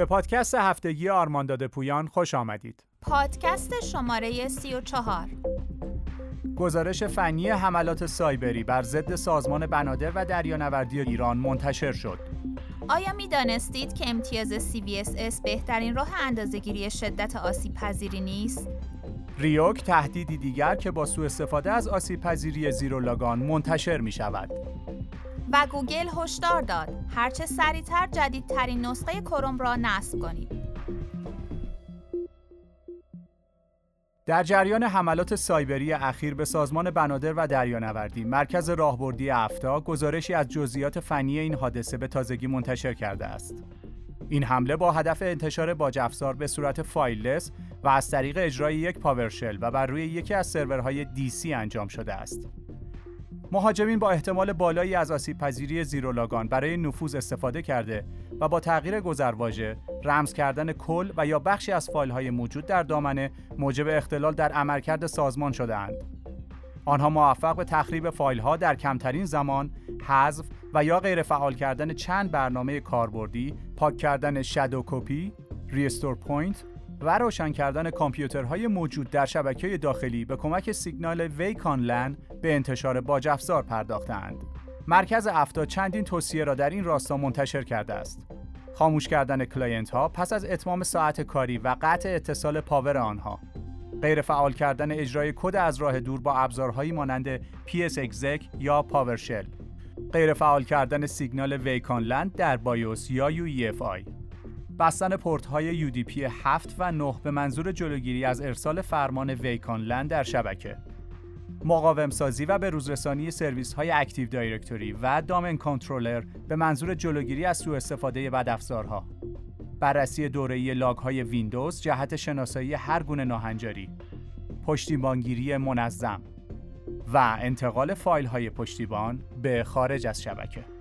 به پادکست هفتگی آرمانداد پویان خوش آمدید. پادکست شماره 34 گزارش فنی حملات سایبری بر ضد سازمان بنادر و دریانوردی ایران منتشر شد. آیا می دانستید که امتیاز CVSS بهترین راه اندازهگیری شدت آسیب پذیری نیست؟ ریوک تهدیدی دیگر که با سوء استفاده از آسیب پذیری زیرولاگان منتشر می شود. و گوگل هشدار داد هرچه سریعتر جدیدترین نسخه کروم را نصب کنید. در جریان حملات سایبری اخیر به سازمان بنادر و دریانوردی مرکز راهبردی افتا گزارشی از جزئیات فنی این حادثه به تازگی منتشر کرده است. این حمله با هدف انتشار باج افزار به صورت fileless و از طریق اجرای یک PowerShell و بر روی یکی از سرورهای DC انجام شده است. مهاجمین با احتمال بالایی از آسیب پذیری Zerologon برای نفوذ استفاده کرده و با تغییر گذرواژه، رمز کردن کل و یا بخشی از فایل های موجود در دامنه موجب اختلال در عملکرد سازمان شدهاند. آنها موفق به تخریب فایل ها در کمترین زمان، حذف و یا غیر فعال کردن چند برنامه کاربردی، پاک کردن shadow copy، restore point و روشن کردن کامپیوترهای موجود در شبکه داخلی به کمک سیگنال Wake-on-LAN به انتشار باج افزار پرداختند. مرکز افتا چندین توصیه را در این راستا منتشر کرده است. خاموش کردن client ها پس از اتمام ساعت کاری و قطع اتصال power آنها. غیر فعال کردن اجرای کد از راه دور با ابزارهایی مانند PsExec یا PowerShell. غیر فعال کردن سیگنال Wake on LAN در BIOS یا UEFI. بستن پورت های UDP 7 و 9 به منظور جلوگیری از ارسال فرمان Wake on LAN در شبکه. مقاوم سازی و به روزرسانی سرویس های Active Directory و Domain Controller به منظور جلوگیری از سوء استفاده بدافزارها. بررسی دوره‌ای log های ویندوز جهت شناسایی هر گونه ناهنجاری. پشتیبانگیری منظم و انتقال فایل های پشتیبان به خارج از شبکه.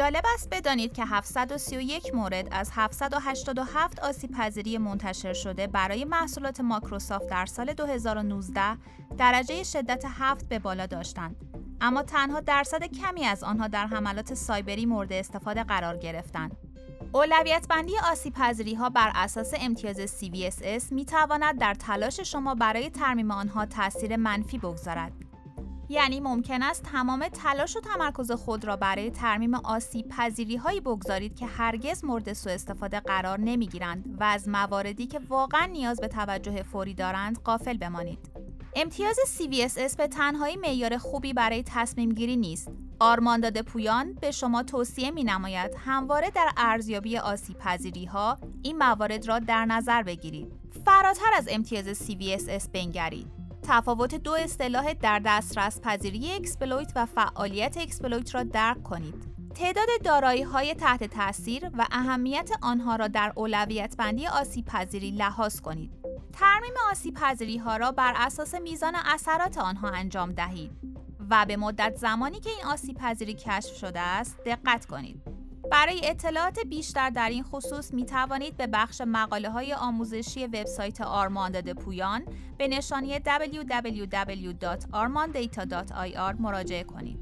جالب است بدانید که 731 مورد از 787 آسیب پذیری منتشر شده برای محصولات مایکروسافت در سال 2019 درجه شدت 7 به بالا داشتند. اما تنها درصد کمی از آنها در حملات سایبری مورد استفاده قرار گرفتند. اولویت بندی آسیب پذیری ها بر اساس امتیاز CVSS می تواند در تلاش شما برای ترمیم آنها تاثیر منفی بگذارد. یعنی ممکن است تمام تلاش و تمرکز خود را برای ترمیم آسیب پذیری هایی بگذارید که هرگز مورد سوء استفاده قرار نمی گیرند و از مواردی که واقعا نیاز به توجه فوری دارند قافل بمانید. امتیاز CVSS به تنهایی معیار خوبی برای تصمیم گیری نیست. آرمان داده پویان به شما توصیه می نماید همواره در ارزیابی آسیب پذیری ها این موارد را در نظر بگیرید. فراتر از امتیاز CVSS بنگرید. تفاوت دو اصطلاح در دسترس پذیری exploit و فعالیت exploit را درک کنید. تعداد دارایی های تحت تاثیر و اهمیت آنها را در اولویت بندی آسیب پذیری لحاظ کنید. ترمیم آسیب پذیری ها را بر اساس میزان اثرات آنها انجام دهید و به مدت زمانی که این آسیب پذیری کشف شده است دقت کنید. برای اطلاعات بیشتر در این خصوص می توانید به بخش مقاله های آموزشی وبسایت آرمانداد پویان به نشانی www.armandata.ir مراجعه کنید.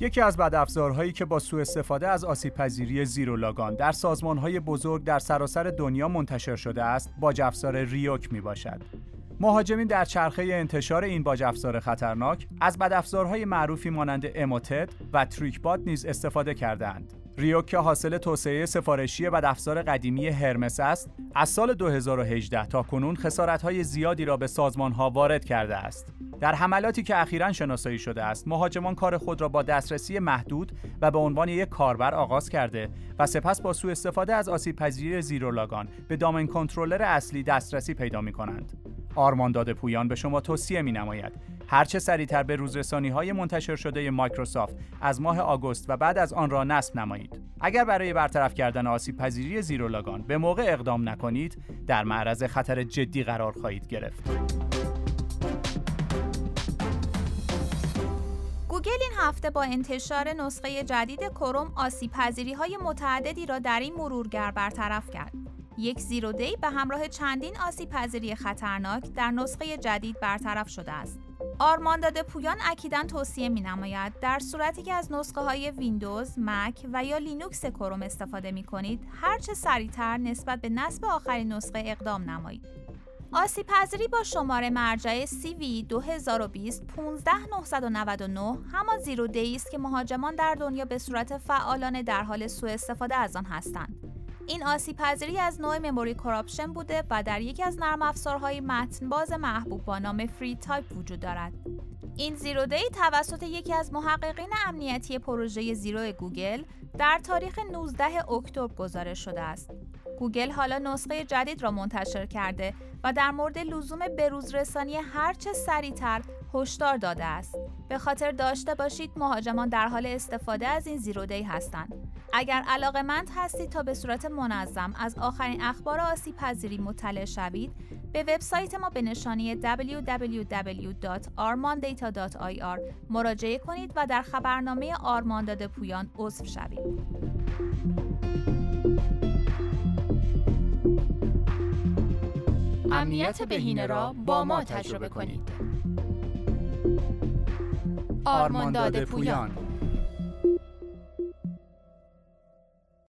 یکی از بدافزارهایی که با سوء استفاده از آسیب پذیری زیرولاگان در سازمانهای بزرگ در سراسر دنیا منتشر شده است، با افزار ریوک می باشد. مهاجمین در چرخه انتشار این باج افزار خطرناک از بدافزارهای معروفی مانند اموتد و تریکبات نیز استفاده کردند. ریوک که حاصل توسعه سفارشی بدافزار قدیمی هرمس است، از سال 2018 تا کنون خسارت‌های زیادی را به سازمان‌ها وارد کرده است. در حملاتی که اخیرا شناسایی شده است، مهاجمان کار خود را با دسترسی محدود و به عنوان یک کاربر آغاز کرده و سپس با سوء استفاده از آسیب پذیری زیرولاگان به دامن کنترلر اصلی دسترسی پیدا می کنند. آرمان داده پویان به شما توصیه می نماید هرچه سریعتر به روزرسانی های منتشر شده مایکروسافت از ماه آگوست و بعد از آن را نصب نمایید. اگر برای برطرف کردن آسیب پذیری زیرولاگان به موقع اقدام نکنید، در معرض خطر جدی قرار خواهید گرفت. گوگل این هفته با انتشار نسخه جدید کروم آسیب پذیری های متعددی را در این مرورگر برطرف کرد. یک zero day به همراه چندین آسیب پذیری خطرناک در نسخه جدید برطرف شده است. آرمان داده پویان اکیدا توصیه می نماید در صورتی که از نسخه های ویندوز، مک و یا لینوکس کروم استفاده می کنید هرچه سریعتر نسبت به نصب آخرین نسخه اقدام نمایید. آسیب پذیری با شماره مرجع CVE 2020 15999 همان zero day است که مهاجمان در دنیا به صورت فعالانه در حال سوء استفاده از آن هستند. این آسیب پذیری از نوع memory corruption بوده و در یکی از نرم افزارهای باز محبوب با نام FreeType وجود دارد. این zero day توسط یکی از محققین امنیتی پروژه Zero گوگل در تاریخ 19 اکتبر گزارش شده است. گوگل حالا نسخه جدید را منتشر کرده و در مورد لزوم بروز رسانی هرچه سریعتر هشدار داده است. به خاطر داشته باشید مهاجمان در حال استفاده از این zero day هستند. اگر علاقه مند هستید تا به صورت منظم از آخرین اخبار آسیب پذیری مطلع شوید، به وبسایت ما به نشانی www.armandata.ir مراجعه کنید و در خبرنامه آرمان داده پویان عضو شوید. امنیت بهینه را با ما تجربه کنید. آرمان داده پویان